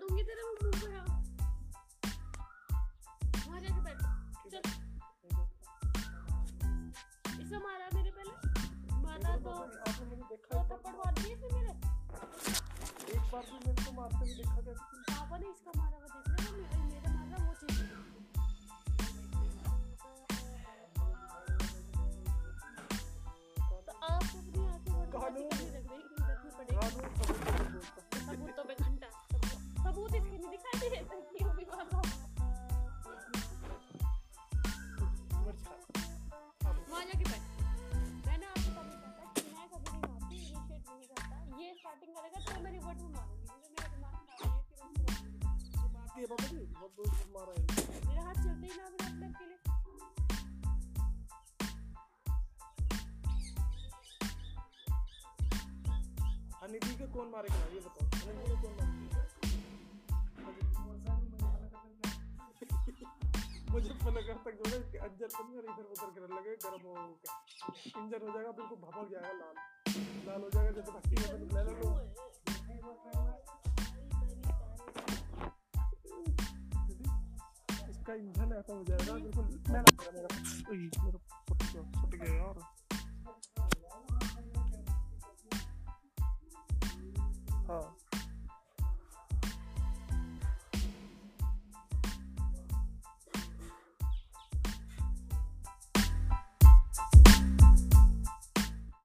दूँगी तेरे मुँह पे हाँ। वहाँ जाके बैठ। चल। इसे मारा मेरे पहले। मारा तो आपने मुझे देखा तो पड़वा दिए थे मेरे। एक बार भी मेरे को मारते हुए देखा कैसे? मारा है हाथ ही अपने के कौन मारेगा ये बताओ हनीदी को कौन मारेगा मुजफ्फरनगर तक जो है अंजर पंजर इधर उधर गिरने लगे गर्म हो के इंजन हो जाएगा बिल्कुल भभक जाएगा लाल लाल हो जाएगा जैसे भट्टी में इसका इंजन ऐसा हो जाएगा बिल्कुल ना मेरा